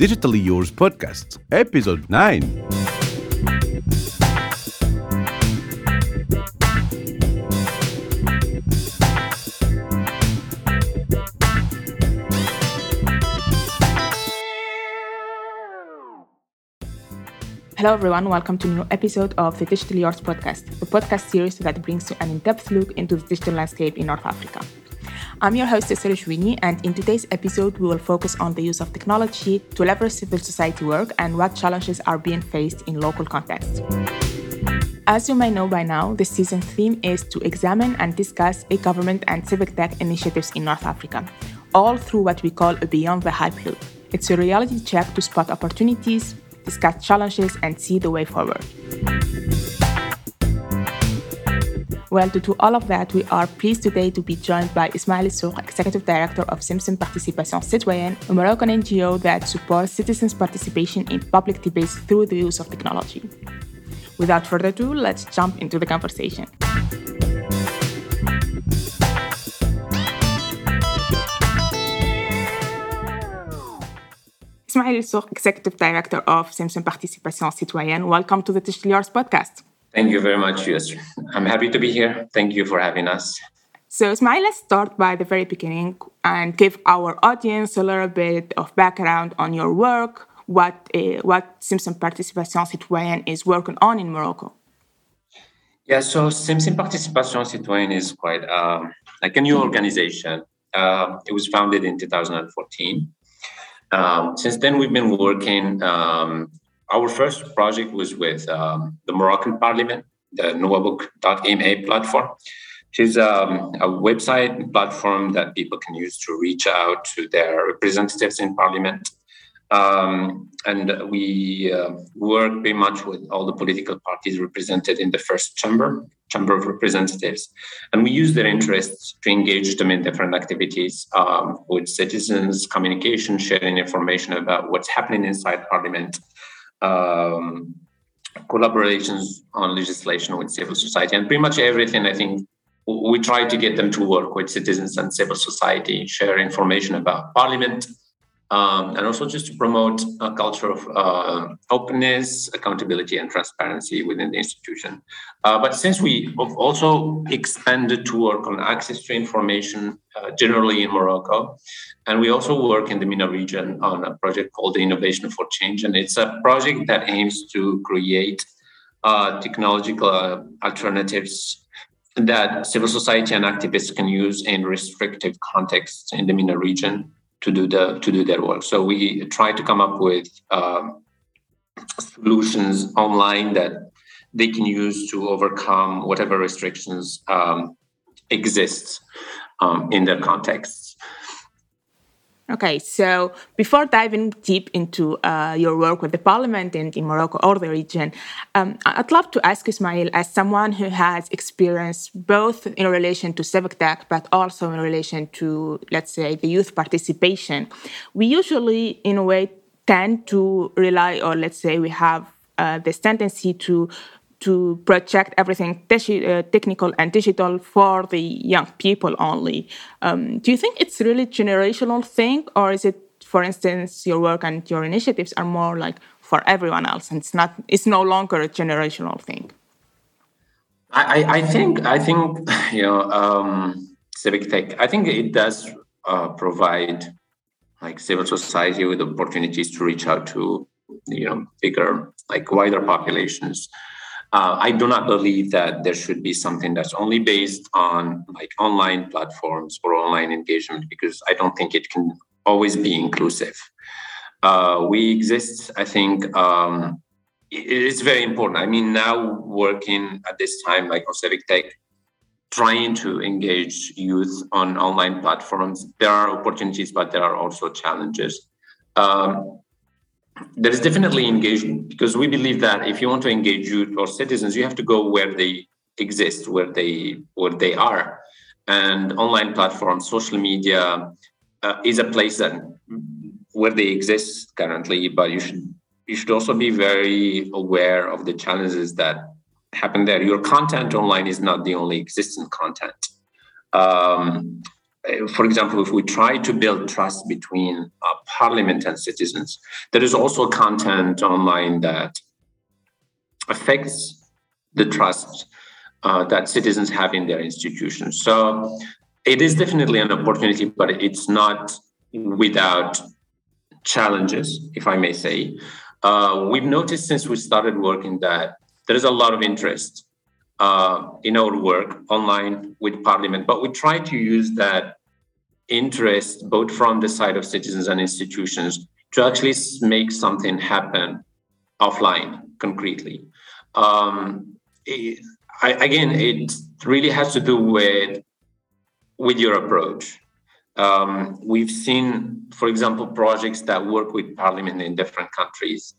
Digitally Yours podcast, episode 9. Hello, everyone. Welcome to a new episode of the Digitally Yours podcast, the podcast series that brings you an in depth look into the digital landscape in North Africa. I'm your host, Yusr Chouini, and in today's episode, we will focus on the use of technology to leverage civil society work and what challenges are being faced in local contexts. As you may know by now, this season's theme is to examine and discuss e government and civic tech initiatives in North Africa, all through what we call a Beyond the Hype loop. It's a reality check to spot opportunities, discuss challenges, and see the way forward. Well, to do all of that, we are pleased today to be joined by Ismail Ilsouk, Executive Director of Simsim Participation Citoyenne, a Moroccan NGO that supports citizens' participation in public debates through the use of technology. Without further ado, let's jump into the conversation. Ismail Ilsouk, Executive Director of Simsim Participation Citoyenne, welcome to the Yours podcast. Thank you very much, Yusr. I'm happy to be here. Thank you for having us. So, Ismail, let's start by the very beginning and give our audience a little bit of background on your work, what uh, what Simsim Participation Citoyenne is working on in Morocco. Yeah, so Simsim Participation Citoyenne is quite um, like a new organization. Uh, it was founded in 2014. Um, since then, we've been working um, our first project was with um, the Moroccan Parliament, the Nouabook.ma platform, which is um, a website platform that people can use to reach out to their representatives in Parliament. Um, and we uh, work very much with all the political parties represented in the first chamber, Chamber of Representatives. And we use their interests to engage them in different activities um, with citizens, communication, sharing information about what's happening inside Parliament, um, collaborations on legislation with civil society and pretty much everything i think we try to get them to work with citizens and civil society share information about parliament um, and also just to promote a culture of uh, openness accountability and transparency within the institution uh, but since we have also expanded to work on access to information uh, generally in morocco and we also work in the MENA region on a project called the Innovation for Change. And it's a project that aims to create uh, technological uh, alternatives that civil society and activists can use in restrictive contexts in the MENA region to do the to do their work. So we try to come up with um, solutions online that they can use to overcome whatever restrictions um, exist um, in their contexts. Okay, so before diving deep into uh, your work with the parliament in, in Morocco or the region, um, I'd love to ask Ismail, as someone who has experience both in relation to civic tech, but also in relation to, let's say, the youth participation, we usually, in a way, tend to rely, or let's say, we have uh, this tendency to to project everything uh, technical and digital for the young people only. Um, do you think it's really generational thing, or is it, for instance, your work and your initiatives are more like for everyone else, and it's not, it's no longer a generational thing? I, I think, I think, you know, um, civic tech. I think it does uh, provide like civil society with opportunities to reach out to, you know, bigger, like wider populations. Uh, I do not believe that there should be something that's only based on like online platforms or online engagement because I don't think it can always be inclusive. Uh, we exist, I think. Um, it's very important. I mean, now working at this time, like on Civic Tech, trying to engage youth on online platforms, there are opportunities, but there are also challenges. Um, there is definitely engagement because we believe that if you want to engage youth or citizens, you have to go where they exist, where they where they are, and online platforms, social media uh, is a place that where they exist currently. But you should you should also be very aware of the challenges that happen there. Your content online is not the only existent content. Um, for example, if we try to build trust between uh, parliament and citizens, there is also content online that affects the trust uh, that citizens have in their institutions. So it is definitely an opportunity, but it's not without challenges, if I may say. Uh, we've noticed since we started working that there is a lot of interest uh, in our work online with Parliament, but we try to use that interest both from the side of citizens and institutions to actually make something happen offline concretely. Um, it, I, again, it really has to do with with your approach. Um, we've seen, for example, projects that work with parliament in different countries.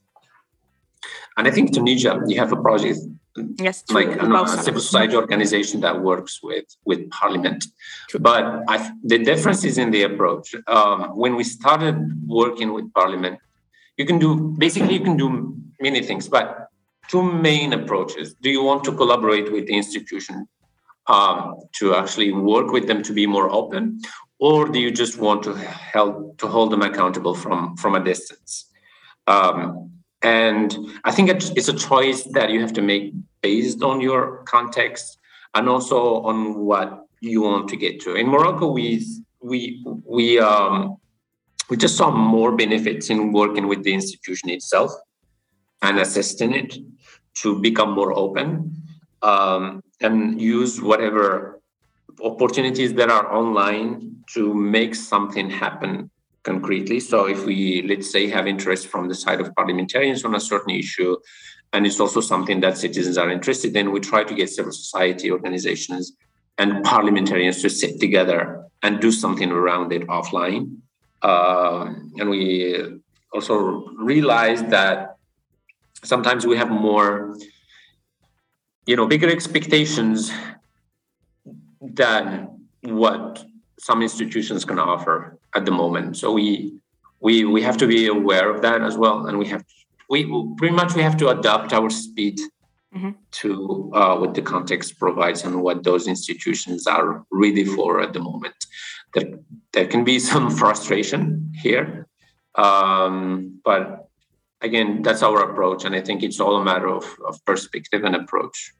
And I think Tunisia, you have a project yes, like a civil society organization that works with with parliament. But I, the difference is in the approach. Um, when we started working with parliament, you can do basically you can do many things, but two main approaches. Do you want to collaborate with the institution um, to actually work with them to be more open, or do you just want to help to hold them accountable from from a distance? Um, and I think it's a choice that you have to make based on your context and also on what you want to get to. In Morocco, we we we um, we just saw more benefits in working with the institution itself and assisting it to become more open um, and use whatever opportunities that are online to make something happen concretely. So if we, let's say, have interest from the side of parliamentarians on a certain issue, and it's also something that citizens are interested in, we try to get civil society organizations and parliamentarians to sit together and do something around it offline. Uh, and we also realize that sometimes we have more, you know, bigger expectations than what some institutions can offer at the moment. So we we we have to be aware of that as well, and we have we pretty much we have to adapt our speed mm-hmm. to uh, what the context provides and what those institutions are ready for at the moment. There there can be some frustration here, um, but again, that's our approach, and I think it's all a matter of, of perspective and approach.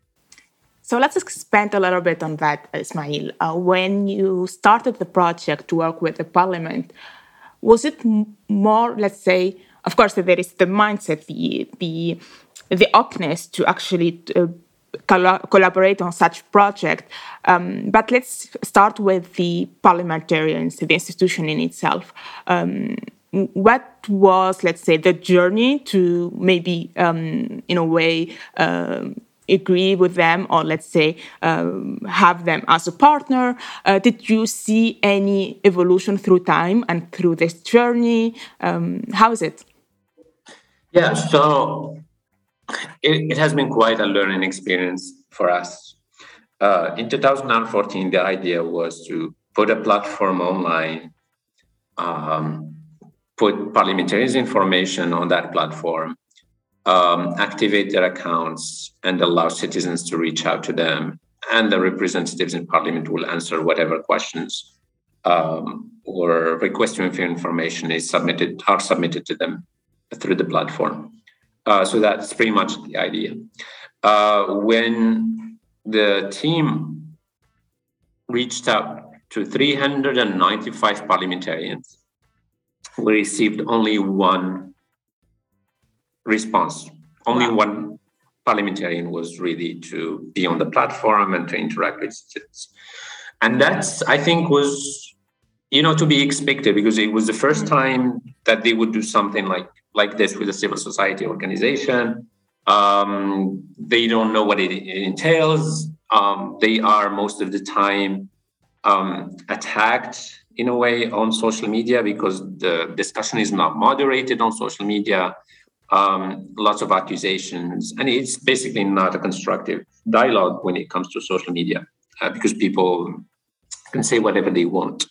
So let's expand a little bit on that, Ismail. Uh, when you started the project to work with the parliament, was it more, let's say, of course, there is the mindset, the the the openness to actually uh, collaborate on such project. Um, but let's start with the parliamentarians, the institution in itself. Um, what was, let's say, the journey to maybe, um, in a way, um, agree with them or let's say um, have them as a partner. Uh, did you see any evolution through time and through this journey? Um, how is it? Yeah so it, it, has been quite a learning experience for us. Uh, in 2014 the idea was to put a platform online um, put parliamentarians information on that platform um, activate their accounts and allow citizens to reach out to them. And the representatives in parliament will answer whatever questions um, or requests for information is submitted are submitted to them through the platform. Uh, so that's pretty much the idea. Uh, when the team reached out to 395 parliamentarians, we received only one response. Only wow. one parliamentarian was ready to be on the platform and to interact with students. And that's, I think, was you know to be expected because it was the first time that they would do something like like this with a civil society organization. Um, they don't know what it, it entails. Um, they are most of the time um, attacked in a way on social media because the discussion is not moderated on social media um, lots of accusations, and it's basically not a constructive dialogue when it comes to social media uh, because people can say whatever they want.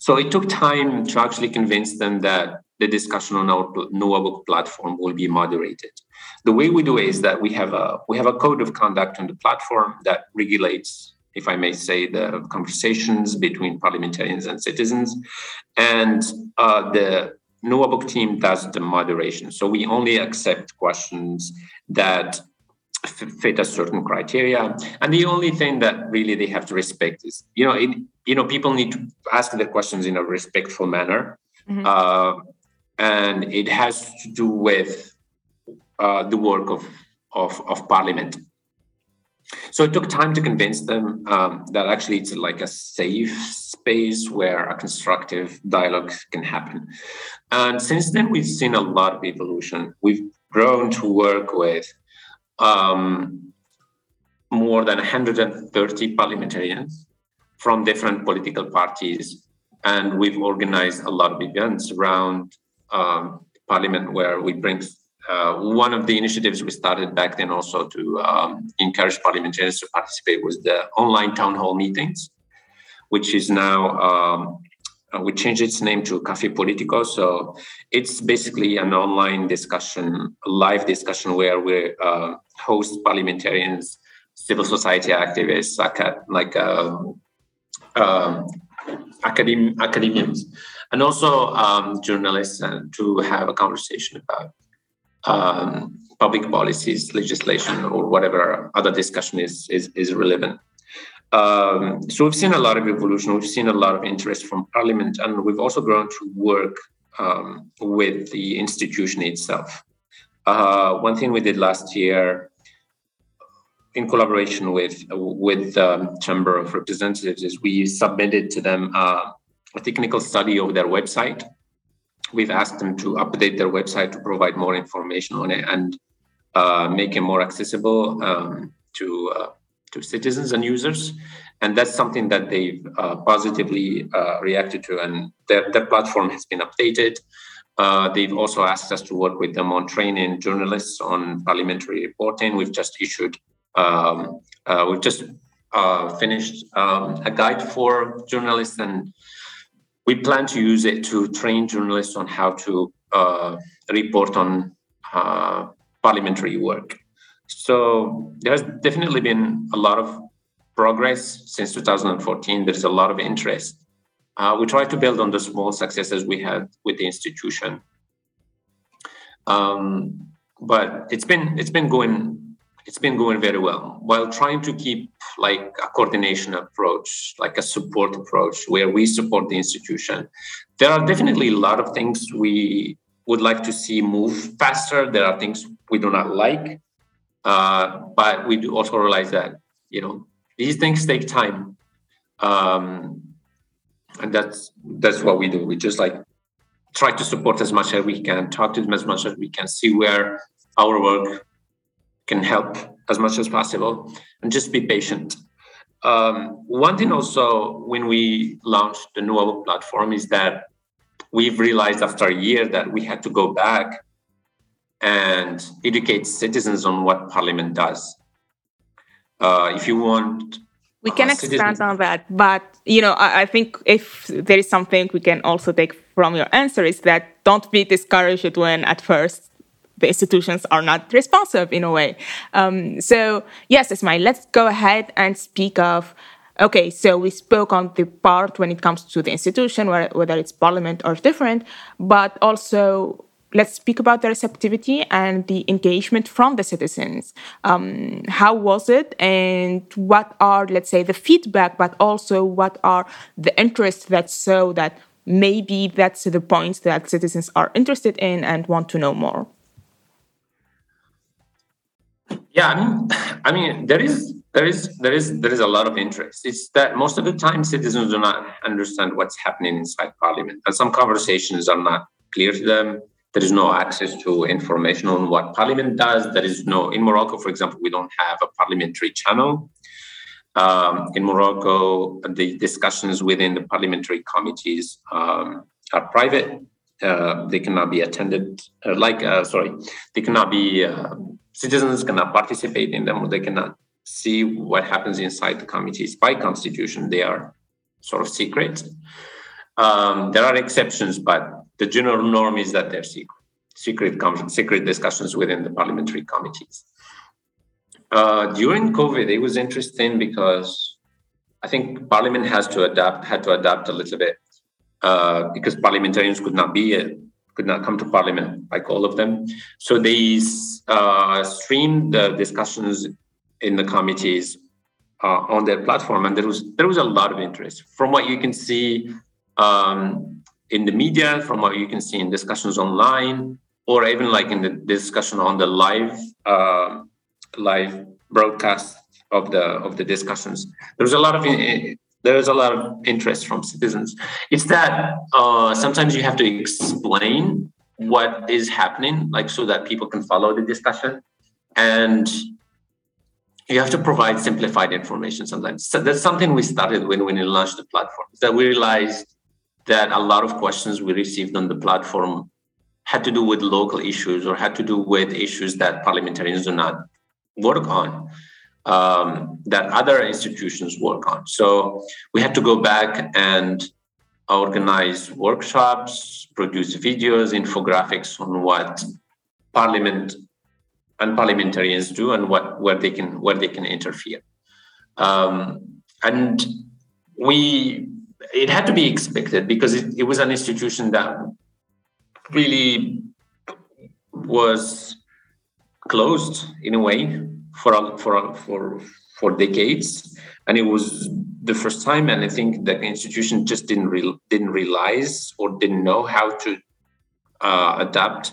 So it took time to actually convince them that the discussion on our Nouabook platform will be moderated. The way we do it is that we have a we have a code of conduct on the platform that regulates, if I may say, the conversations between parliamentarians and citizens, and uh, the Nouabook team does the moderation. So we only accept questions that fit a certain criteria and the only thing that really they have to respect is you know it, you know people need to ask their questions in a respectful manner mm-hmm. uh, and it has to do with uh, the work of, of, of parliament so it took time to convince them um, that actually it's like a safe space where a constructive dialogue can happen and since then we've seen a lot of evolution we've grown to work with um, more than 130 parliamentarians from different political parties. And we've organized a lot of events around um, Parliament where we bring uh, one of the initiatives we started back then also to um, encourage parliamentarians to participate was the online town hall meetings, which is now um, uh, we changed its name to Cafe Politico. So it's basically an online discussion, live discussion where we uh, host parliamentarians, civil society activists, like um, um, academ- academians, and also um, journalists uh, to have a conversation about um, public policies, legislation, or whatever other discussion is, is, is relevant. Um, so we've seen a lot of evolution. We've seen a lot of interest from Parliament, and we've also grown to work um, with the institution itself. Uh, one thing we did last year, in collaboration with with the Chamber of Representatives, is we submitted to them uh, a technical study of their website. We've asked them to update their website to provide more information on it and uh, make it more accessible um, to uh, to citizens and users. And that's something that they've uh, positively uh, reacted to. And their, their platform has been updated. Uh, they've also asked us to work with them on training journalists on parliamentary reporting. We've just issued, um, uh, we've just finished um, a guide for journalists, and we plan to use it to train journalists on how to uh, report on parliamentary work. So there's definitely been a lot of progress since 2014. There's a lot of interest. Uh, we try to build on the small successes we had with the institution. Um, but it's been it's been going it's been going very well. While trying to keep like a coordination approach like a support approach where we support the institution there are definitely a lot of things we would like to see move faster. There are things we do not like uh, but we do also realize that you know these things take time, um, and that's that's what we do. We just like try to support as much as we can, talk to them as much as we can, see where our work can help as much as possible, and just be patient. Um, one thing also when we launched the Nouabook platform is that we've realized after a year that we had to go back and educate citizens on what Parliament does. Uh, if you want, we can uh, expand on that, but you know, I, I, think if there is something we can also take from your answer is that don't be discouraged when at first the institutions are not responsive in a way. Um, so yes, Ismail, let's go ahead and speak of. Okay, so we spoke on the part when it comes to the institution, whether it's parliament or different, but also let's speak about the receptivity and the engagement from the citizens. Um, how was it, and what are, let's say, the feedback, but also what are the interests that so that maybe that's the points that citizens are interested in and want to know more? Yeah, I mean, I mean, there is there is there is there is a lot of interest. It's that most of the time citizens do not understand what's happening inside Parliament, and some conversations are not clear to them there is no access to information on what Parliament does. There is no, in Morocco, for example, we don't have a parliamentary channel. Um, in Morocco, the discussions within the parliamentary committees um, are private. Uh, they cannot be attended, uh, like, uh, sorry, they cannot be, uh, citizens cannot participate in them, or they cannot see what happens inside the committees. By constitution, they are sort of secret. Um, there are exceptions, but the general norm is that they're secret, secret, com- secret discussions within the parliamentary committees. Uh, during COVID, it was interesting because I think Parliament has to adapt, had to adapt a little bit uh, because parliamentarians could not be could not come to Parliament like all of them. So they uh, streamed the discussions in the committees uh, on their platform, and there was there was a lot of interest from what you can see um, in the media, from what you can see in discussions online, or even like in the discussion on the live uh, live broadcast of the of the discussions. There's a lot of there's a lot of interest from citizens. It's that uh, sometimes you have to explain what is happening, like so that people can follow the discussion, and you have to provide simplified information sometimes. So that's something we started when we launched the platform. That we realized that a lot of questions we received on the platform had to do with local issues or had to do with issues that parliamentarians do not work on um, that other institutions work on. So we had to go back and organize workshops, produce videos, infographics on what parliament and parliamentarians do and what where they can where they can interfere. Um, and we it had to be expected because it, it was an institution that really was closed in a way for for for for decades, and it was the first time. And I think the institution just didn't re- didn't realize or didn't know how to uh, adapt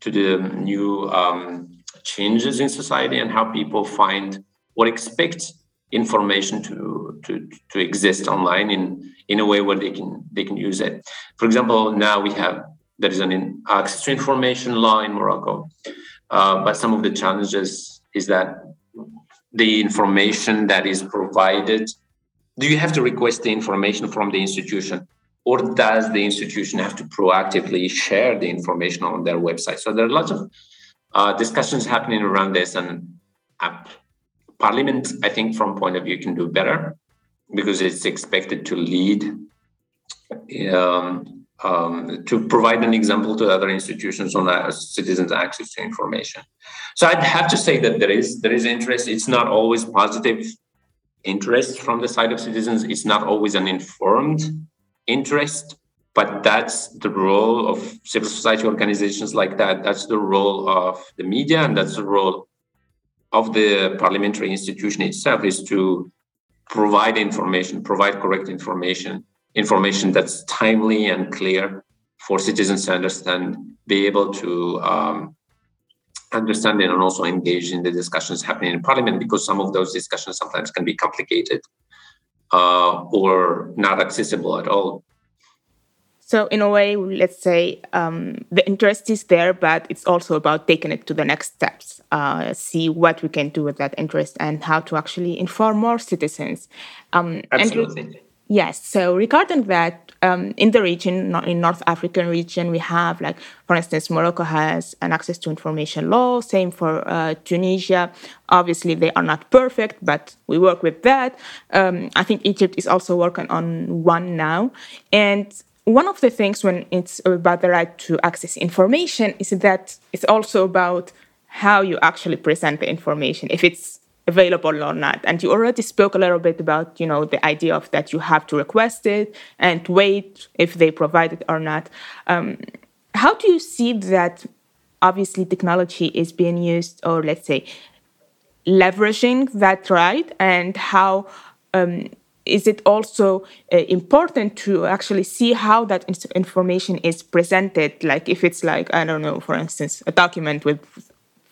to the new um, changes in society and how people find or expect information to to to exist online in in a way where they can they can use it. For example, now we have there is an access to information law in Morocco, uh, but some of the challenges is that the information that is provided do you have to request the information from the institution? Or does the institution have to proactively share the information on their website? So there are lots of uh, discussions happening around this and uh, parliament i think from point of view can do better because it's expected to lead um, um, to provide an example to other institutions on uh, citizens' access to information. So I'd have to say that there is there is interest. It's not always positive interest from the side of citizens. It's not always an informed interest, but that's the role of civil society organizations like that. That's the role of the media, and that's the role of the parliamentary institution itself is to provide information, provide correct information information that's timely and clear for citizens to understand, be able to um, understand it and also engage in the discussions happening in parliament because some of those discussions sometimes can be complicated uh, or not accessible at all. So, in a way, let's say um, the interest is there, but it's also about taking it to the next steps, uh, see what we can do with that interest and how to actually inform more citizens. Um, Absolutely. Yes. So regarding that, um, in the region, in North African region, we have like, for instance, Morocco has an access to information law. Same for uh, Tunisia. Obviously, they are not perfect, but we work with that. Um, I think Egypt is also working on one now. And one of the things when it's about the right to access information is that it's also about how you actually present the information. If it's available or not. And you already spoke a little bit about, you know, the idea of that you have to request it and wait if they provide it or not. Um, how do you see that obviously technology is being used or let's say leveraging that right and how um, is it also uh, important to actually see how that information is presented like if it's like i don't know for instance a document with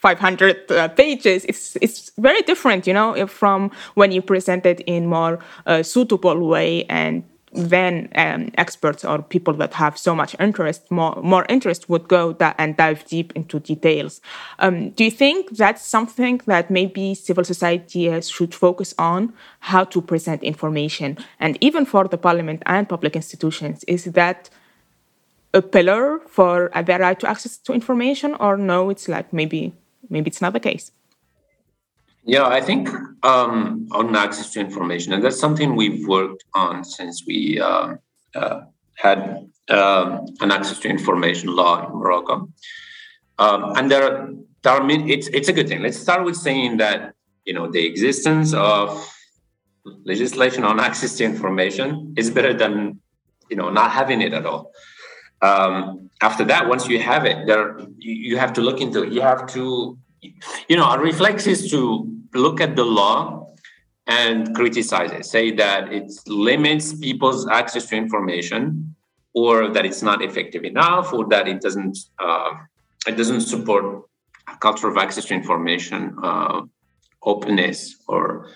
500 uh, pages it's it's very different you know from when you present it in more uh, suitable way and then um, experts or people that have so much interest more more interest would go da- and dive deep into details. Um, do you think that's something that maybe civil society should focus on? How to present information? And even for the parliament and public institutions is that a pillar for the right to access to information or no it's like maybe maybe it's not the case. Yeah, I think um, on access to information, and that's something we've worked on since we uh, uh, had um, an access to information law in Morocco. Um, and there there are it's it's a good thing. Let's start with saying that you know the existence of legislation on access to information is better than you know not having it at all. Um, after that, once you have it, there you, have to look into it. You have to, you know, a reflex is to look at the law and criticize it. Say that it limits people's access to information, or that it's not effective enough, or that it doesn't uh, it doesn't support a culture of access to information, uh, openness, or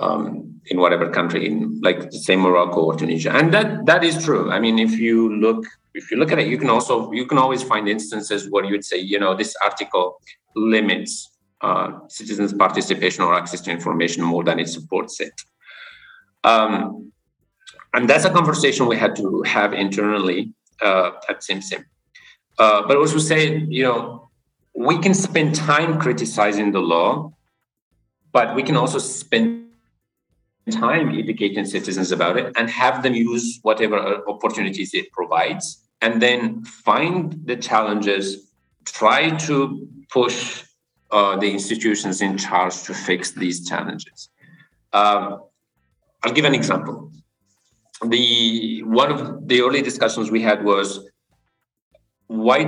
um, in whatever country, in like say Morocco or Tunisia, and that that is true. I mean, if you look if you look at it, you can also you can always find instances where you would say, you know, this article limits uh, citizens' participation or access to information more than it supports it. Um, and that's a conversation we had to have internally uh, at SimSim. Uh, but also say, you know, we can spend time criticizing the law, but we can also spend time educating citizens about it and have them use whatever opportunities it provides and then find the challenges try to push uh, the institutions in charge to fix these challenges. Um, i'll give an example. The one of the early discussions we had was why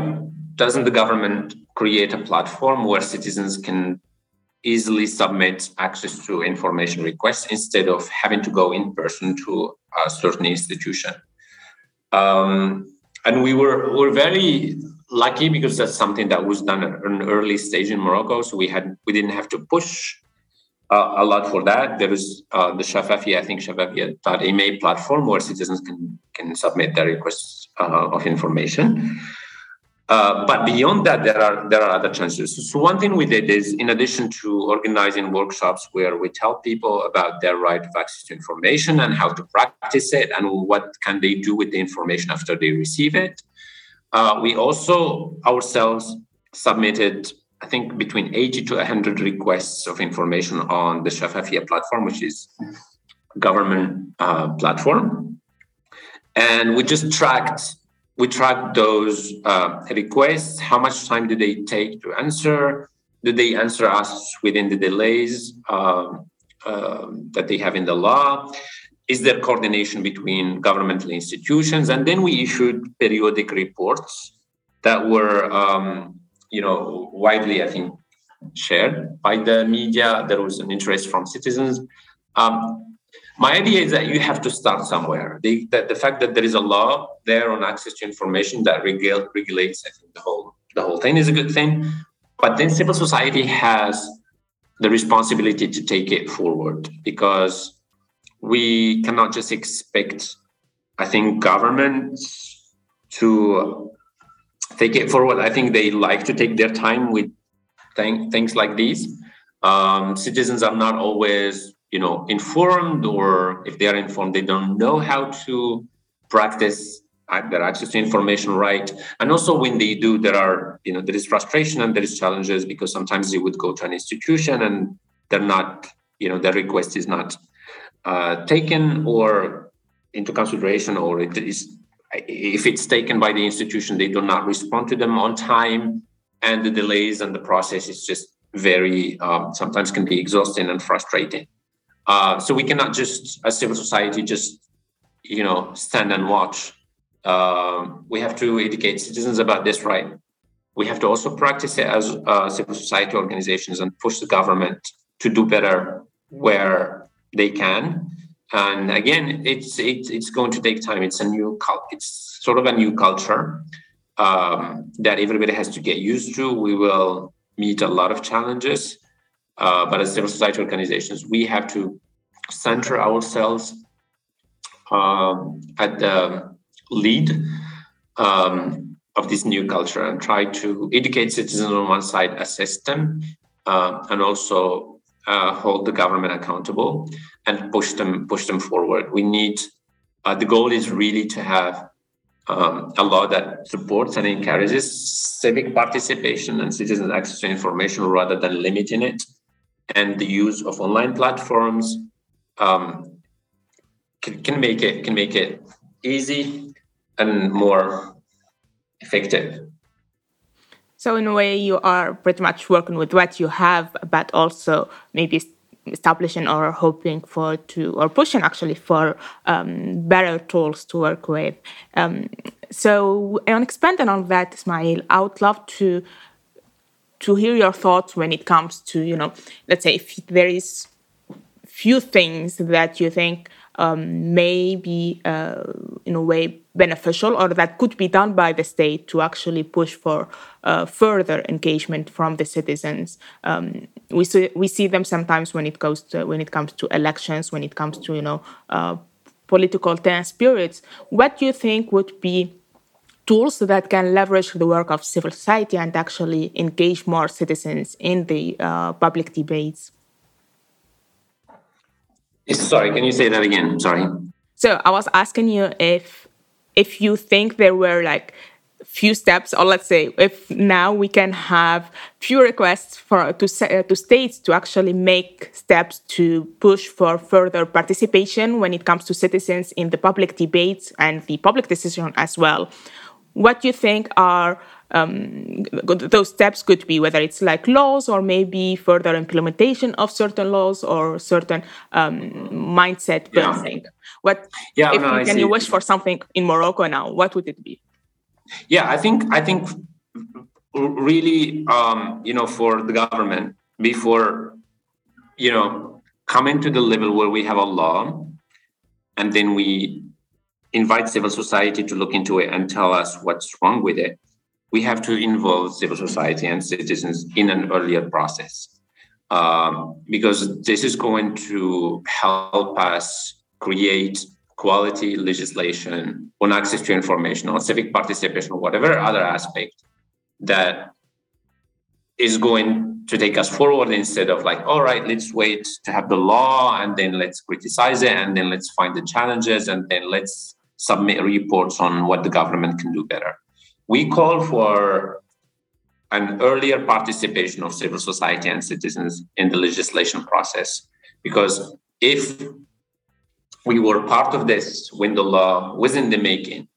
doesn't the government create a platform where citizens can easily submit access to information requests instead of having to go in person to a certain institution. Um, and we were were very lucky because that's something that was done at an early stage in Morocco. So we had we didn't have to push uh, a lot for that. There is uh, the Shafafi, I think Shafafia.ma platform where citizens can can submit their requests uh, of information. Uh, but beyond that, there are there are other chances. So one thing we did is, in addition to organizing workshops where we tell people about their right of access to information and how to practice it and what can they do with the information after they receive it, uh, we also ourselves submitted, I think, between 80 to 100 requests of information on the Shafafia platform, which is government uh, platform, and we just tracked we track those uh, requests. How much time do they take to answer? Do they answer us within the delays uh, uh, that they have in the law? Is there coordination between governmental institutions? And then we issued periodic reports that were, um, you know, widely, I think, shared by the media. There was an interest from citizens. Um, my idea is that you have to start somewhere. The, the, the, fact that there is a law there on access to information that regul- regulates, I think the whole the whole thing is a good thing. But then civil society has the responsibility to take it forward because we cannot just expect, I think, governments to take it forward. I think they like to take their time with th- things like these. Um, citizens are not always you know informed or if they are informed they don't know how to practice their access to information right. And also when they do there are you know there is frustration and there is challenges because sometimes they would go to an institution and they're not you know their request is not uh, taken or into consideration or it is if it's taken by the institution they do not respond to them on time and the delays and the process is just very um, sometimes can be exhausting and frustrating uh, so we cannot just, as civil society, just you know stand and watch. Uh, we have to educate citizens about this right. We have to also practice it as uh, civil society organizations and push the government to do better where they can. And again, it's it's, it's going to take time. It's a new cult. It's sort of a new culture um, that everybody has to get used to. We will meet a lot of challenges uh, but as civil society organizations, we have to center ourselves um, at the lead um, of this new culture and try to educate citizens on one side, assess them, uh, and also uh, hold the government accountable and push them push them forward. We need uh, the goal is really to have um, a law that supports and encourages civic participation and citizens access to information rather than limiting it and the use of online platforms um, can, can make it can make it easy and more effective. So in a way, you are pretty much working with what you have, but also maybe establishing or hoping for to or pushing actually for um, better tools to work with. Um, so on expanding on that, Ismail, I would love to to hear your thoughts when it comes to you know, let's say if there is few things that you think um, may be uh, in a way beneficial or that could be done by the state to actually push for uh, further engagement from the citizens. Um, we see we see them sometimes when it goes to when it comes to elections, when it comes to you know uh, political tense periods. What do you think would be tools that can leverage the work of civil society and actually engage more citizens in the uh, public debates? Sorry, can you say that again? Sorry. So I was asking you if if you think there were like few steps or let's say if now we can have few requests for to uh, to states to actually make steps to push for further participation when it comes to citizens in the public debates and the public decision as well what you think are um, those steps could be whether it's like laws or maybe further implementation of certain laws or certain um, mindset building. Yeah. What yeah, if no, you, can you wish for something in Morocco now? What would it be? Yeah, I think I think really um, you know for the government before you know coming to the level where we have a law and then we invite civil society to look into it and tell us what's wrong with it we have to involve civil society and citizens in an earlier process. Um, because this is going to help us create quality legislation on access to information on civic participation or whatever other aspect that is going to take us forward instead of like all right let's wait to have the law and then let's criticize it and then let's find the challenges and then let's submit reports on what the government can do better we call for an earlier participation of civil society and citizens in the legislation process. Because if we were part of this when the law was in the making,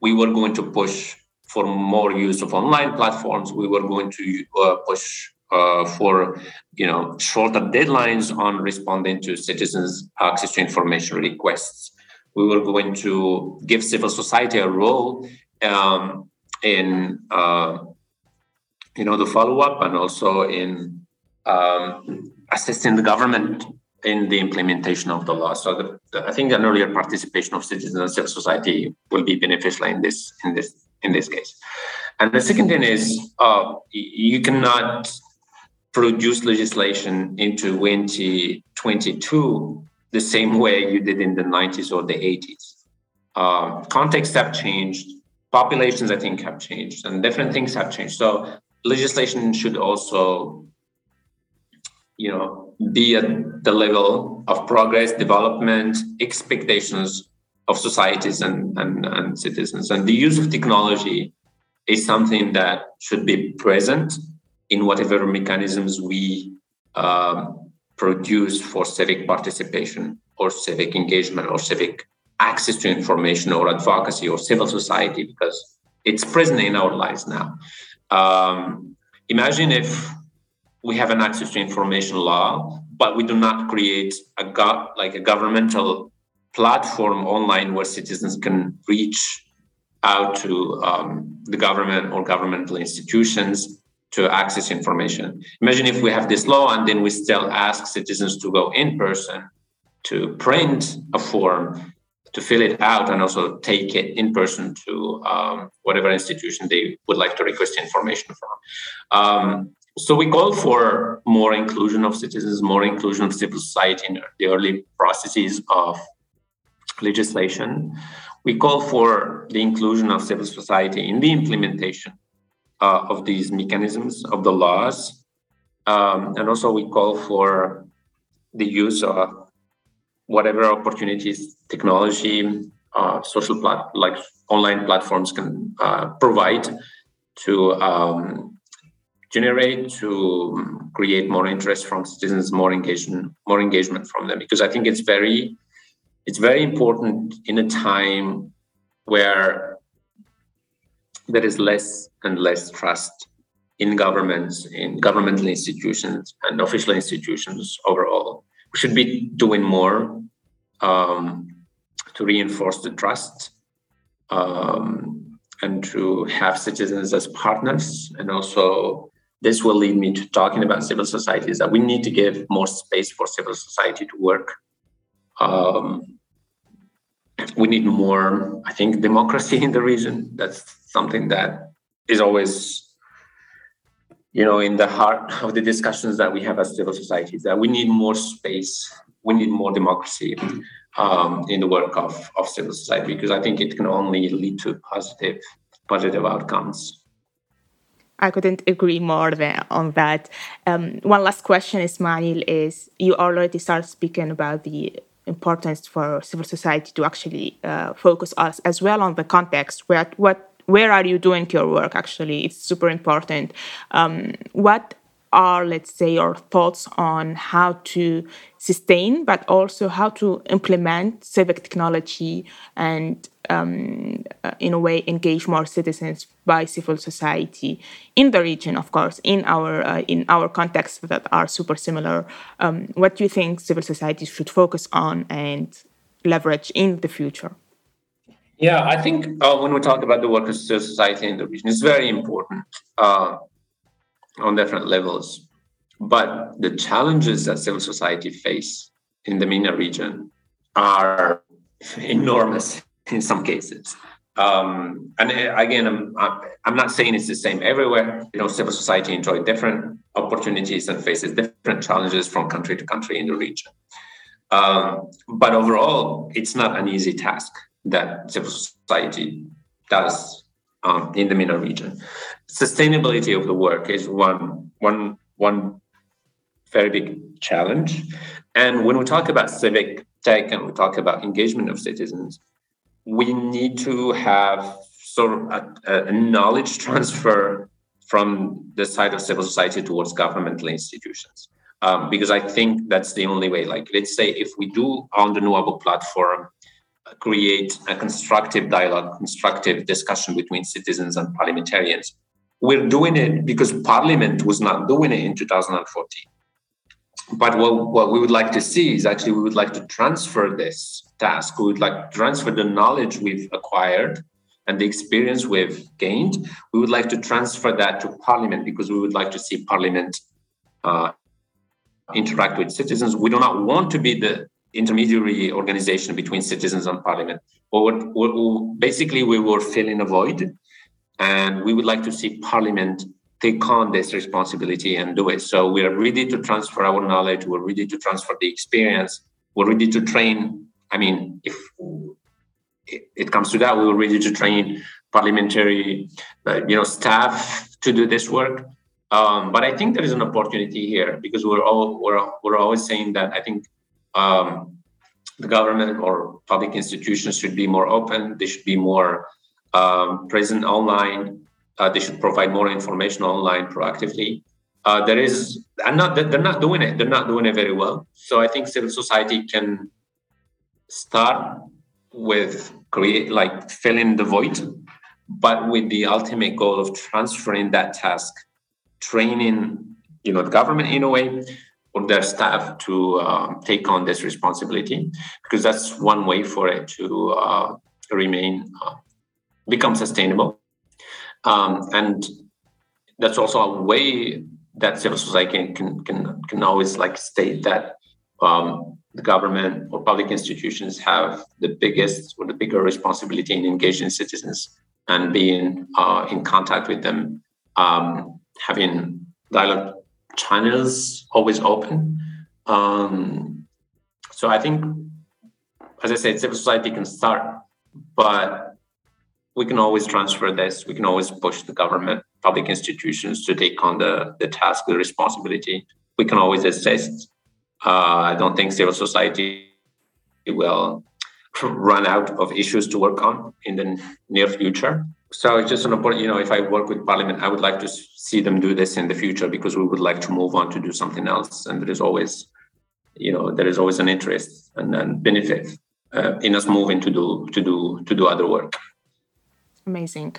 we were going to push for more use of online platforms. We were going to uh, push uh, for you know shorter deadlines on responding to citizens' access to information requests. We were going to give civil society a role um, in uh, you know the follow up and also in um, assisting the government in the implementation of the law. So the, the, I think an earlier participation of citizens and civil society will be beneficial in this in this in this case. And the second thing is uh, you cannot produce legislation in 2022 the same way you did in the 90s or the 80s. Uh, contexts have changed populations i think have changed and different things have changed so legislation should also you know be at the level of progress development expectations of societies and, and, and citizens and the use of technology is something that should be present in whatever mechanisms we um, produce for civic participation or civic engagement or civic access to information or advocacy or civil society because it's present in our lives now. Um, imagine if we have an access to information law, but we do not create a go- like a governmental platform online where citizens can reach out to um, the government or governmental institutions to access information. Imagine if we have this law and then we still ask citizens to go in person to print a form to fill it out and also take it in person to um, whatever institution they would like to request information from. Um, so we call for more inclusion of citizens, more inclusion of civil society in the early processes of legislation. We call for the inclusion of civil society in the implementation uh, of these mechanisms of the laws. Um, and also we call for the use of whatever opportunities technology, uh, social plat- like online platforms can uh, provide to um, generate to create more interest from citizens, more engagement, more engagement from them. Because I think it's very, it's very important in a time where there is less and less trust in governments, in governmental institutions, and official institutions overall. We should be doing more um, to reinforce the trust um, and to have citizens as partners. And also, this will lead me to talking about civil society is that we need to give more space for civil society to work. Um, we need more, I think, democracy in the region. That's something that is always you know in the heart of the discussions that we have as civil societies that we need more space we need more democracy um, in the work of, of civil society because i think it can only lead to positive positive outcomes I couldn't agree more on that. Um, one last question, Ismail, is you already started speaking about the importance for civil society to actually uh, focus us as well on the context. Where, what where are you doing your work actually? It's super important. Um, what are let's say your thoughts on how to sustain but also how to implement civic technology and um, uh, in a way engage more citizens by civil society in the region of course in our uh, in our contexts that are super similar? Um, what do you think civil society should focus on and leverage in the future yeah, I think uh, when we talk about the workers' civil society in the region, it's very important uh, on different levels. But the challenges that civil society face in the MENA region are enormous in some cases. Um, and uh, again, I'm, I'm not saying it's the same everywhere. You know, civil society enjoy different opportunities and faces different challenges from country to country in the region. Um, but overall, it's not an easy task that civil society does um, in the MENA region. Sustainability of the work is one one one very big challenge. And when we talk about civic tech and we talk about engagement of citizens, we need to have sort of a, a knowledge transfer from the side of civil society towards governmental institutions. Um, because I think that's the only way. Like, let's say if we do on the Nouabook platform create a constructive dialogue, constructive discussion between citizens and parliamentarians. We're doing it because Parliament was not doing it in 2014. But what, what we would like to see is actually we would like to transfer this task. We would like to transfer the knowledge we've acquired and the experience we've gained. We would like to transfer that to Parliament because we would like to see Parliament uh, interact with citizens. We do not want to be the intermediary organization between citizens and parliament. Or basically, we were filling a void, and we would like to see parliament take on this responsibility and do it. So we are ready to transfer our knowledge. We're ready to transfer the experience. We're ready to train. I mean, if it comes to that, we were ready to train parliamentary, uh, you know, staff to do this work. Um, but I think there is an opportunity here because we're all we're, we're always saying that I think um, the government or public institutions should be more open. They should be more um, present online. Uh, they should provide more information online proactively. Uh, there is, and not they're not doing it. They're not doing it very well. So I think civil society can start with create like filling the void, but with the ultimate goal of transferring that task, training, you know, the government in a way, or their staff to um, take on this responsibility because that's one way for it to uh, remain uh, become sustainable. Um, and that's also a way that civil society can can can always like state that um, the government or public institutions have the biggest or the bigger responsibility in engaging citizens and being uh, in contact with them um, having dialogue channels always open. Um, so I think, as I said, civil society can start, but we can always transfer this. We can always push the government, public institutions to take on the, the task, the responsibility. We can always assist. Uh, I don't think civil society will run out of issues to work on in the near future so it's just an important, you know, if I work with Parliament, I would like to see them do this in the future because we would like to move on to do something else. And there is always, you know, there is always an interest and benefit uh, in us moving to do to do to do other work. Amazing.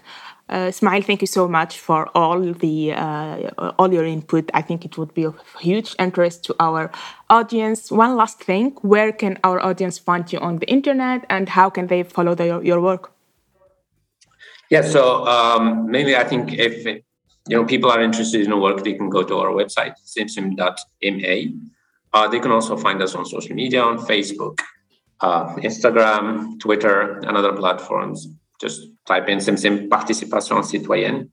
Uh, Smile, thank you so much for all the uh, all your input. I think it would be of huge interest to our audience. One last thing: where can our audience find you on the internet, and how can they follow the, your work? Yeah, so um, mainly I think if you know people are interested in our work, they can go to our website simsim.ma. Uh, they can also find us on social media on Facebook, uh, Instagram, Twitter, and other platforms just type in SimSim Participation Citoyenne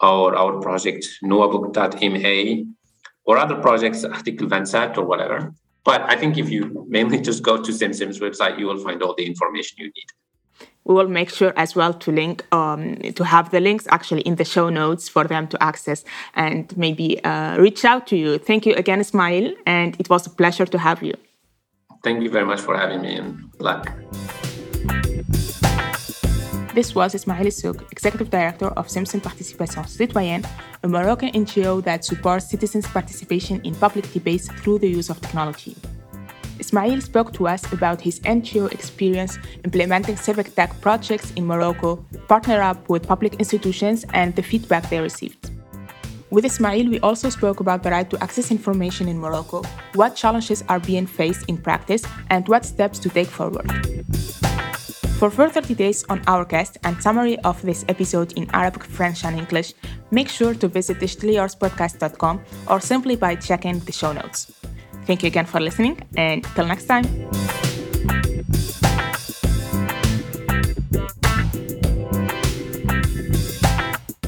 or our project Nouabook.ma or other projects, Article 27 or whatever. But I think if you mainly just go to SimSim's website, you will find all the information you need. We will make sure as well to link um, to have the links actually in the show notes for them to access and maybe uh, reach out to you. Thank you again, Ismail, and it was a pleasure to have you. Thank you very much for having me and luck. This was Ismail Ilsouk, Executive Director of Simsim Participation Citoyenne, a Moroccan NGO that supports citizens' participation in public debates through the use of technology. Ismail spoke to us about his NGO experience implementing civic tech projects in Morocco, partner up with public institutions, and the feedback they received. With Ismail, we also spoke about the right to access information in Morocco, what challenges are being faced in practice, and what steps to take forward. For further details on our guest and summary of this episode in Arabic, French, and English, make sure to visit digitallyyourspodcast.com or simply by checking the show notes. Thank you again for listening, and till next time.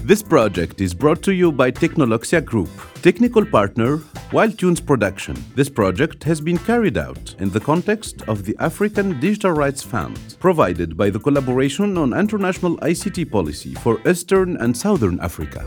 This project is brought to you by Technoloxia Group, technical partner Wild Tunes Production. This project has been carried out in the context of the African Digital Rights Fund, provided by the Collaboration on International ICT Policy for Eastern and Southern Africa.